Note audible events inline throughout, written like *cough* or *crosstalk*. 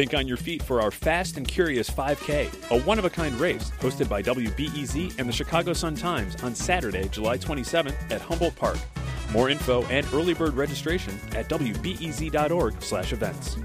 Think on your feet for our Fast and Curious 5K, a one of a kind race hosted by WBEZ and the Chicago Sun Times on Saturday, July 27th at Humboldt Park. More info and early bird registration at wbez.org/events.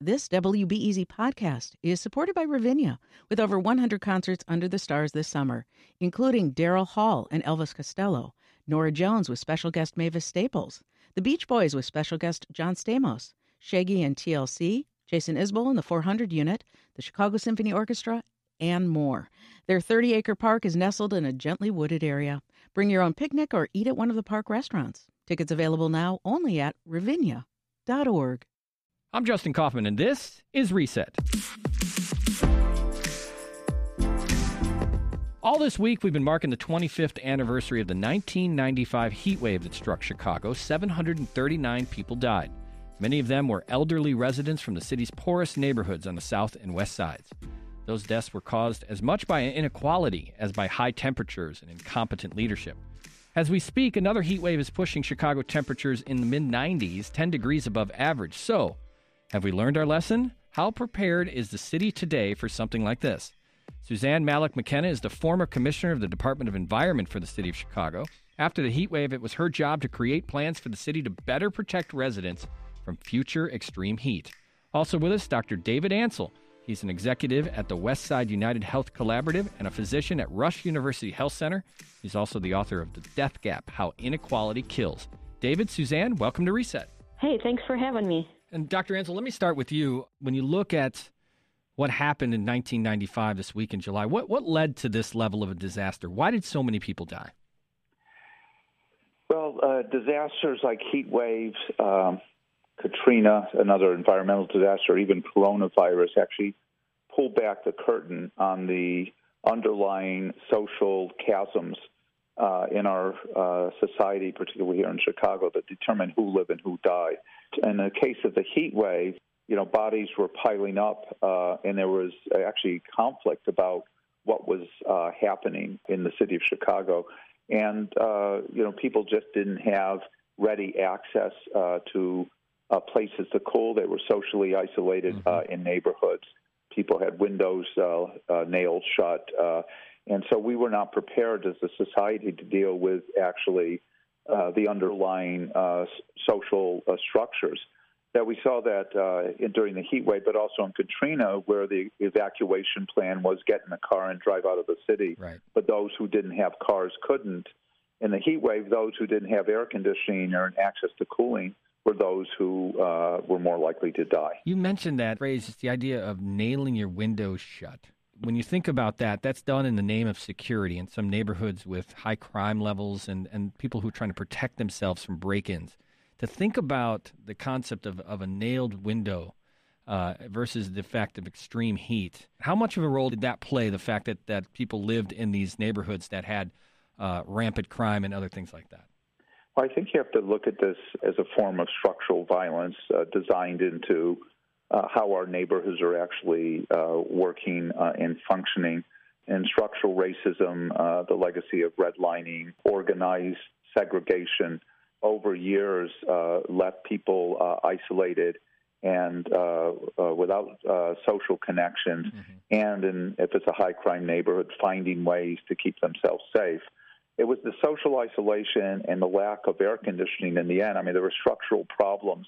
This WBEZ podcast is supported by Ravinia, with over 100 concerts under the stars this summer, including Daryl Hall and Elvis Costello, Norah Jones with special guest Mavis Staples, The Beach Boys with special guest John Stamos, Shaggy and TLC, Jason Isbell and the 400 Unit, the Chicago Symphony Orchestra, and more. Their 30 acre park is nestled in a gently wooded area. Bring your own picnic or eat at one of the park restaurants. Tickets available now only at ravinia.org. I'm Justin Kaufman, and this is Reset. All this week, we've been marking the 25th anniversary of the 1995 heat wave that struck Chicago. 739 people died. Many of them were elderly residents from the city's poorest neighborhoods on the south and west sides. Those deaths were caused as much by inequality as by high temperatures and incompetent leadership. As we speak, another heat wave is pushing Chicago temperatures in the mid 90s, 10 degrees above average. So, have we learned our lesson? How prepared is the city today for something like this? Suzanne Malec McKenna is the former commissioner of the Department of Environment for the city of Chicago. After the heat wave, it was her job to create plans for the city to better protect residents from future extreme heat. Also with us, Dr. David Ansell. He's an executive at the Westside United Health Collaborative and a physician at Rush University Health Center. He's also the author of The Death Gap How Inequality Kills. David, Suzanne, welcome to Reset. Hey, thanks for having me. And Dr. Ansell, let me start with you. When you look at what happened in 1995 this week in July, what, what led to this level of a disaster? Why did so many people die? Well, uh, disasters like heat waves, um, Katrina, another environmental disaster, even coronavirus actually pulled back the curtain on the underlying social chasms uh, in our uh, society, particularly here in Chicago, that determine who live and who die. In the case of the heat wave, you know, bodies were piling up, uh, and there was actually conflict about what was uh, happening in the city of Chicago, and uh, you know, people just didn't have ready access uh, places to cool. They were socially isolated mm-hmm. in neighborhoods. People had windows nailed shut and so we were not prepared as a society to deal with actually uh, the underlying uh, social uh, structures. That we saw that uh, in, during the heat wave, but also in Katrina, where the evacuation plan was get in a car and drive out of the city. Right. But those who didn't have cars couldn't. In the heat wave, those who didn't have air conditioning or access to cooling were those who uh, were more likely to die. You mentioned that phrase, the idea of nailing your windows shut when you think about that, that's done in the name of security in some neighborhoods with high crime levels and, and people who are trying to protect themselves from break ins. To think about the concept of, of a nailed window uh, versus the fact of extreme heat, how much of a role did that play, the fact that, that people lived in these neighborhoods that had uh, rampant crime and other things like that? Well, I think you have to look at this as a form of structural violence uh, designed into uh, how our neighborhoods are actually uh, working uh, and functioning. And structural racism, uh, the legacy of redlining, organized segregation over years uh, left people uh, isolated and without social connections, mm-hmm. and in, if it's a high crime neighborhood, finding ways to keep themselves safe it was the social isolation and the lack of air conditioning in the end. I mean, there were structural problems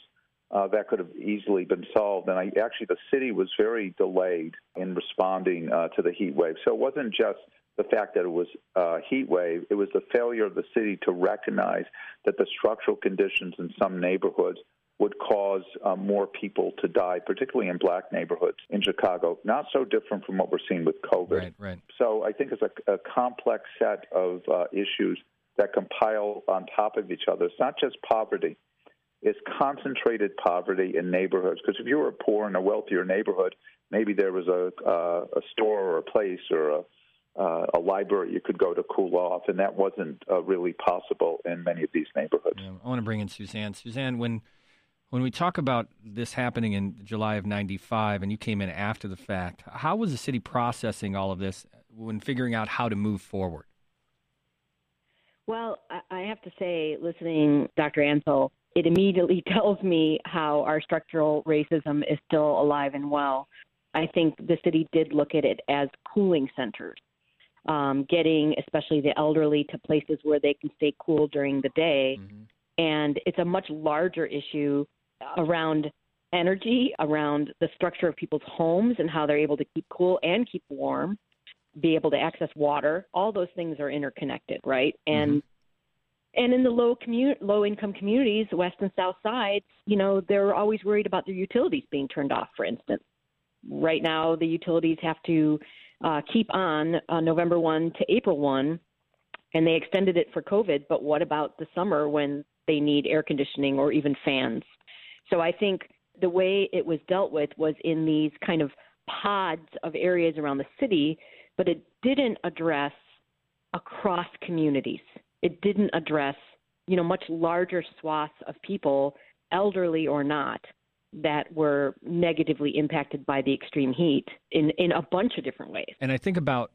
uh, that could have easily been solved. And I, actually, the city was very delayed in responding uh, to the heat wave. So it wasn't just the fact that it was a uh, heat wave, it was the failure of the city to recognize that the structural conditions in some neighborhoods would cause uh, more people to die, particularly in black neighborhoods in Chicago. Not so different from what we're seeing with COVID. Right, right. So I think it's a, a complex set of uh, issues that compile on top of each other. It's not just poverty It's concentrated poverty in neighborhoods. Because if you were poor in a wealthier neighborhood, maybe there was a uh, a store or a place or a uh, a library you could go to cool off, and that wasn't uh, really possible in many of these neighborhoods. Yeah, I want to bring in Suzanne. Suzanne, when when we talk about this happening in July of '95, and you came in after the fact, how was the city processing all of this when figuring out how to move forward? Well, I have to say, listening, Dr. Ansell, it immediately *laughs* tells me how our structural racism is still alive and well. I think the city did look at it as cooling centers, um, getting especially the elderly to places where they can stay cool during the day. Mm-hmm. And it's a much larger issue around energy, around the structure of people's homes and how they're able to keep cool and keep warm, be able to access water. All those things are interconnected, right? And mm-hmm. And in the low commu- low income communities, west and south sides, you know, they're always worried about their utilities being turned off, for instance right now the utilities have to uh, keep on uh, November 1 to April 1, and they extended it for COVID. But what about the summer when they need air conditioning or even fans? So I think the way it was dealt with was in these kind of pods of areas around the city, but it didn't address across communities. It didn't address, you know, much larger swaths of people, elderly or not that were negatively impacted by the extreme heat in, in a bunch of different ways. And I think about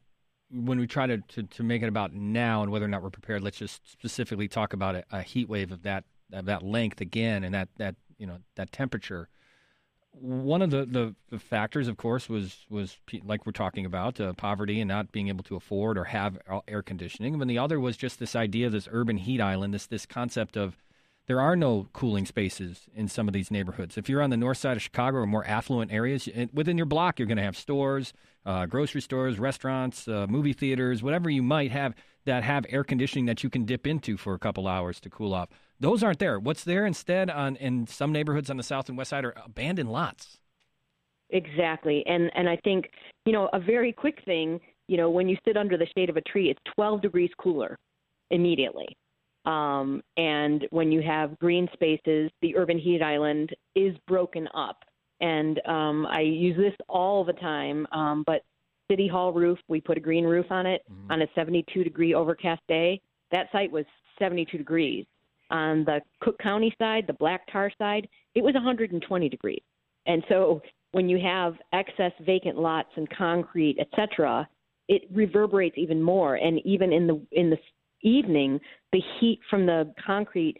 when we try to, to, to make it about now and whether or not we're prepared, let's just specifically talk about a, a heat wave of that of that length again and that, that you know that temperature. One of the, the, the factors, of course, was was like we're talking about uh, poverty and not being able to afford or have air conditioning. And the other was just this idea of this urban heat island, this this concept of there are no cooling spaces in some of these neighborhoods. If you're on the north side of Chicago or more affluent areas, within your block, you're going to have stores, uh, grocery stores, restaurants, uh, movie theaters, whatever you might have that have air conditioning that you can dip into for a couple hours to cool off. Those aren't there. What's there instead on in some neighborhoods on the south and west side are abandoned lots. Exactly, and and I think you know a very quick thing. You know, when you sit under the shade of a tree, it's 12 degrees cooler immediately. Um, and when you have green spaces, the urban heat island is broken up. And um, I use this all the time, um, but City Hall roof, we put a green roof on it mm-hmm. on a 72 degree overcast day. That site was 72 degrees. On the Cook County side, the black tar side, it was 120 degrees. And so when you have excess vacant lots and concrete, et cetera, it reverberates even more. And even in the in the evening, the heat from the concrete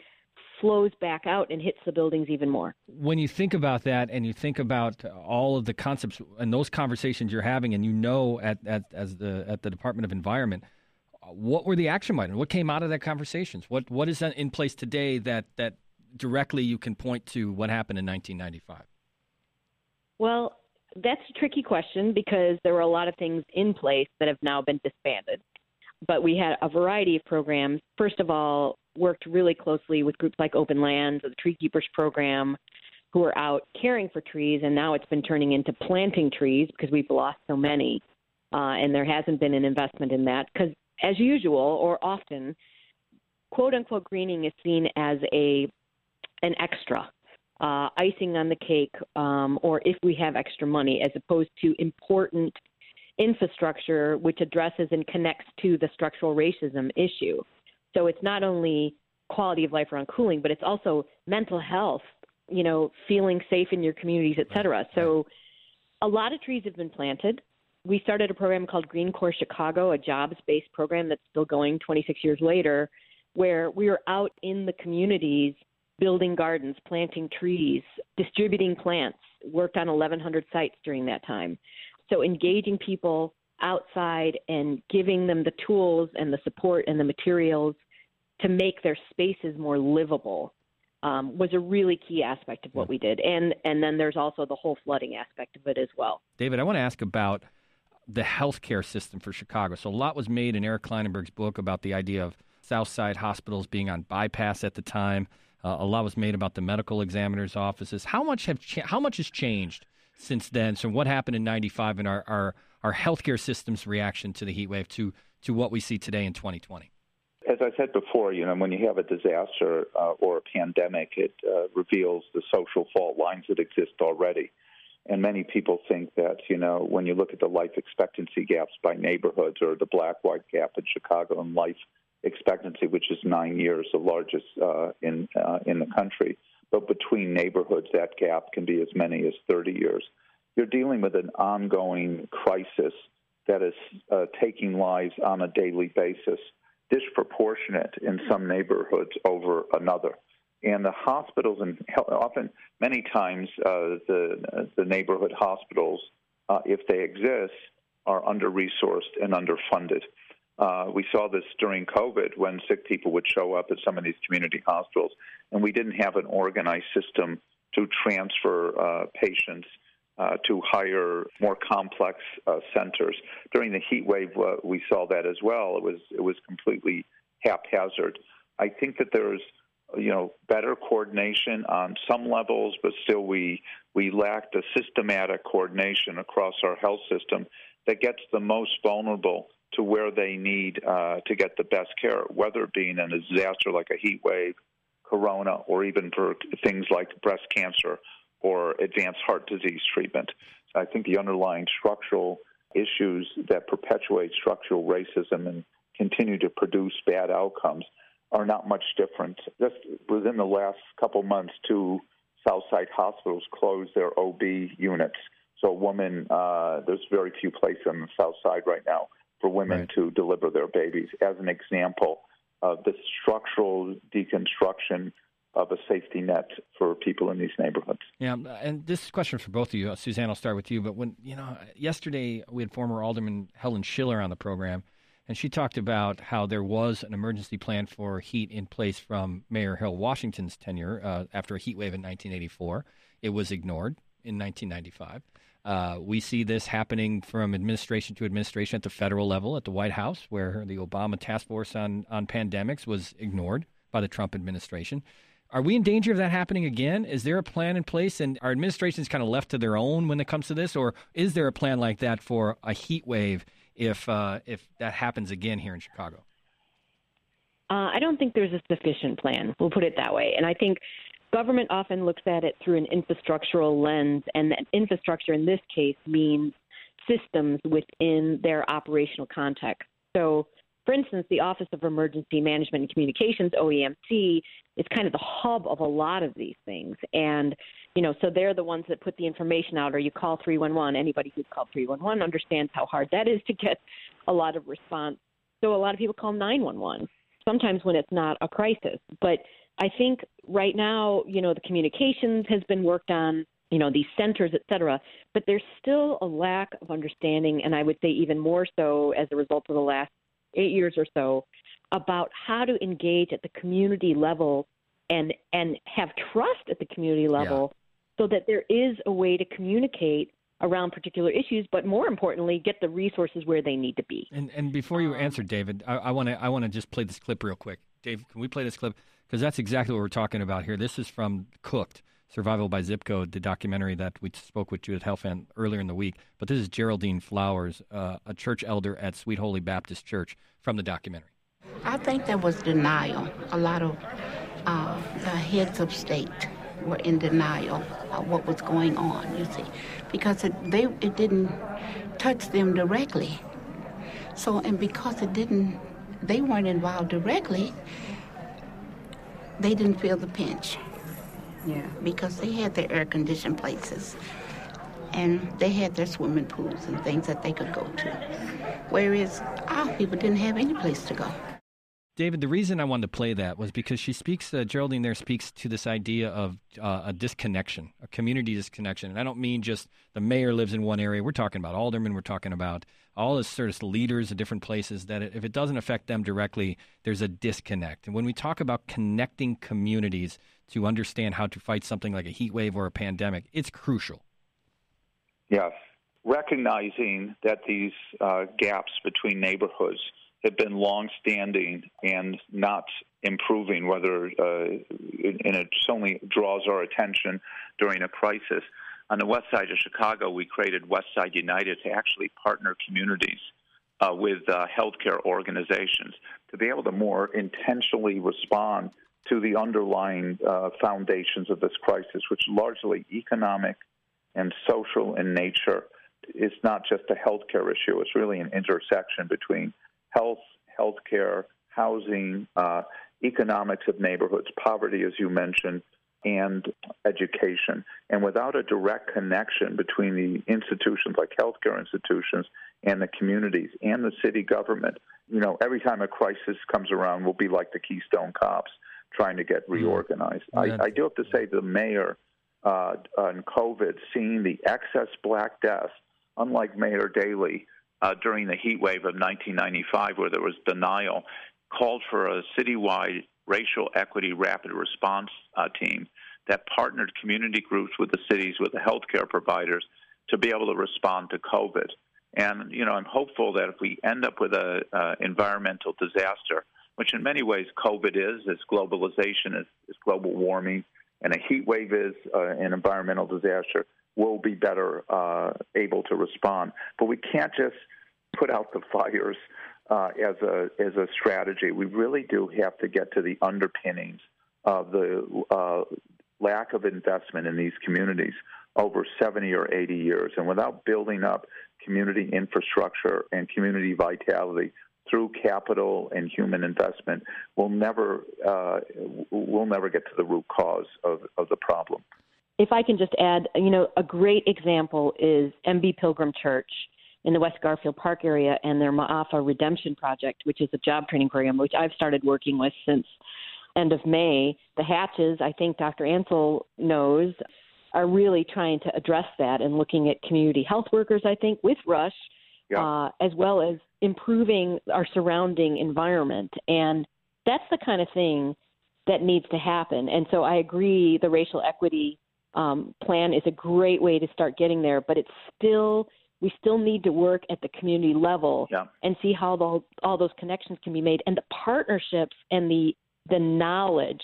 flows back out and hits the buildings even more. When you think about that and you think about all of the concepts and those conversations you're having and you know at, at as the at the Department of Environment, what were the action items? What came out of that conversations? What what is in place today that that directly you can point to what happened in 1995? Well, that's a tricky question because there were a lot of things in place that have now been disbanded but we had a variety of programs. First of all, worked really closely with groups like Openlands, or the Tree Keepers program, who are out caring for trees, and now it's been turning into planting trees because we've lost so many, uh, and there hasn't been an investment in that. Because as usual, or often, quote unquote greening is seen as a an extra. Uh, icing on the cake, um, or if we have extra money, as opposed to important infrastructure which addresses and connects to the structural racism issue. So it's not only quality of life around cooling, but it's also mental health, you know, feeling safe in your communities, et cetera. So a lot of trees have been planted. We started a program called Greencorps Chicago, a jobs based program that's still going 26 years later, where we are out in the communities building gardens, planting trees, distributing plants, worked on 1,100 sites during that time. So engaging people outside and giving them the tools and the support and the materials to make their spaces more livable um, was a really key aspect of what we did. And and then there's also the whole flooding aspect of it as well. David, I want to ask about the healthcare system for Chicago. So a lot was made in Eric Klinenberg's book about the idea of Southside hospitals being on bypass at the time. Uh, a lot was made about the medical examiner's offices. How much have cha- how much has changed since then. So what happened in '95 and our, our our healthcare system's reaction to the heat wave to to what we see today in 2020. As I said before, you know, when you have a disaster uh, or a pandemic, it uh, reveals the social fault lines that exist already. And many people think that, you know, when you look at the life expectancy gaps by neighborhoods or the black-white gap in Chicago and life expectancy, which is nine years, the largest uh, in uh, in the country, but between neighborhoods, that gap can be as many as 30 years. You're dealing with an ongoing crisis that is uh, taking lives on a daily basis, disproportionate in some neighborhoods over another. And the hospitals and often many times uh, the the neighborhood hospitals, uh, if they exist, are under resourced and underfunded. Uh, we saw this during COVID when sick people would show up at some of these community hospitals, and we didn't have an organized system to transfer uh, patients uh, to higher, more complex uh, centers. During the heat wave, we saw that as well. It was it was completely haphazard. I think that there's you know better coordination on some levels, but still we we lacked a systematic coordination across our health system that gets the most vulnerable to where they need uh, to get the best care, whether it being in a disaster like a heat wave, corona, or even for things like breast cancer or advanced heart disease treatment. I think the underlying structural issues that perpetuate structural racism and continue to produce bad outcomes are not much different. Just within the last couple months, two Southside hospitals closed their OB units. So, a woman, uh, there's very few places on the South Side right now for women right. to deliver their babies, as an example of the structural deconstruction of a safety net for people in these neighborhoods. Yeah, and this question for both of you, Suzanne. I'll start with you. But when you know, yesterday we had former Alderman Helen Shiller on the program, and she talked about how there was an emergency plan for heat in place from Mayor Harold Washington's tenure uh, after a heat wave in 1984. It was ignored in 1995. Uh, we see this happening from administration to administration at the federal level, at the White House, where the Obama task force on, on pandemics was ignored by the Trump administration. Are we in danger of that happening again? Is there a plan in place, and are administrations kind of left to their own when it comes to this, or is there a plan like that for a heat wave if uh, if that happens again here in Chicago? Uh, I don't think there's a sufficient plan. We'll put it that way. And I think government often looks at it through an infrastructural lens, and that infrastructure in this case means systems within their operational context. So, for instance, the Office of Emergency Management and Communications, OEMC, is kind of the hub of a lot of these things. And, you know, so they're the ones that put the information out, or you call 311. Anybody who's called 311 understands how hard that is to get a lot of response. So a lot of people call 911, sometimes when it's not a crisis. But I think right now, you know, the communications has been worked on, you know, these centers, et cetera, but there's still a lack of understanding, and I would say even more so as a result of the last eight years or so, about how to engage at the community level and and have trust at the community level. So that there is a way to communicate around particular issues, but more importantly, get the resources where they need to be. And and before you um, answer, David, I want to I want to just play this clip real quick. Dave, can we play this clip? Because that's exactly what we're talking about here. This is from Cooked. Survival by Zip Code, the documentary that we spoke with Judith Helfand earlier in the week. But this is Geraldine Flowers, uh, a church elder at Sweet Holy Baptist Church, from the documentary. I think there was denial. A lot of uh, the heads of state were in denial of what was going on, you see, because it, they, it didn't touch them directly. So, and because it didn't, they weren't involved directly, they didn't feel the pinch. Yeah. Because they had their air conditioned places and they had their swimming pools and things that they could go to. Whereas our people didn't have any place to go. David, the reason I wanted to play that was because she speaks, uh, Geraldine there speaks to this idea of uh, a disconnection, a community disconnection. And I don't mean just the mayor lives in one area. We're talking about aldermen, we're talking about all the sort of leaders of different places that if it doesn't affect them directly, there's a disconnect. And when we talk about connecting communities to understand how to fight something like a heat wave or a pandemic, it's crucial. Yes. Recognizing that these uh, gaps between neighborhoods – have been long-standing and not improving, whether uh, and it only draws our attention during a crisis. On the west side of Chicago, we created West Side United to actually partner communities uh, with uh, healthcare organizations to be able to more intentionally respond to the underlying uh, foundations of this crisis, which largely economic and social in nature. It's not just a healthcare issue; it's really an intersection between health, healthcare, housing, uh, economics of neighborhoods, poverty, as you mentioned, and education. And without a direct connection between the institutions like healthcare institutions and the communities and the city government, you know, every time a crisis comes around, we'll be like the Keystone Cops. trying to get reorganized. I, I do have to say the mayor uh, on COVID, seeing the excess black deaths, unlike Mayor Daley uh, during the heat wave of 1995, where there was denial, called for a citywide racial equity rapid response uh, team that partnered community groups with the cities, with the healthcare providers, to be able to respond to COVID. And you know, I'm hopeful that if we end up with a uh, environmental disaster, which in many ways COVID is, is globalization, is, is global warming, and a heat wave is uh, an environmental disaster, we'll be better uh, able to respond. But we can't just put out the fires uh, as a as a strategy. We really do have to get to the underpinnings of the uh, lack of investment in these communities over 70 or 80 years, and without building up community infrastructure and community vitality through capital and human investment, we'll never uh, we'll never get to the root cause of, of the problem. If I can just add, you know, a great example is MB Pilgrim Church in the West Garfield Park area and their Ma'afa Redemption Project, which is a job training program, which I've started working with since end of May. The Hatches, I think Dr. Ansell knows, are really trying to address that and looking at community health workers, I think, with Rush, yeah. uh, as well as improving our surrounding environment. And that's the kind of thing that needs to happen. And so I agree the racial equity um, plan is a great way to start getting there, but it's still we still need to work at the community level yeah. and see how the, all those connections can be made and the partnerships and the the knowledge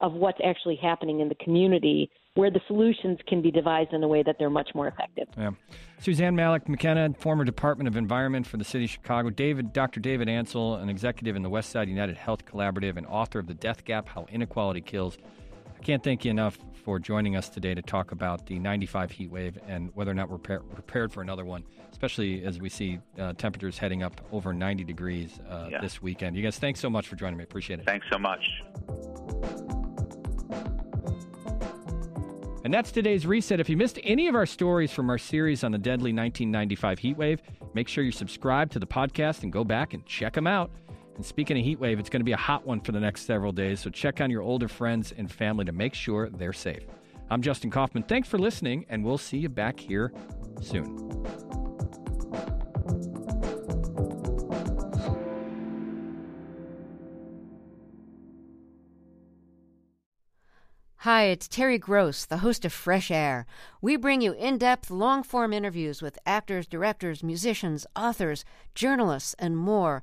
of what's actually happening in the community where the solutions can be devised in a way that they're much more effective. Yeah. Suzanne Malec McKenna, former Department of Environment for the City of Chicago. David, Dr. David Ansell, an executive in the West Side United Health Collaborative and author of The Death Gap How Inequality Kills. Can't thank you enough for joining us today to talk about the 95 heat wave and whether or not we're prepared for another one, especially as we see uh, temperatures heading up over 90 degrees uh, yeah. this weekend. You guys, thanks so much for joining me. Appreciate it. Thanks so much. And that's today's reset. If you missed any of our stories from our series on the deadly 1995 heat wave, make sure you subscribe to the podcast and go back and check them out. And speaking of heat wave, it's going to be a hot one for the next several days, so check on your older friends and family to make sure they're safe. I'm Justin Kaufman. Thanks for listening, and we'll see you back here soon. Hi, it's Terry Gross, the host of Fresh Air. We bring you in depth, long form interviews with actors, directors, musicians, authors, journalists, and more.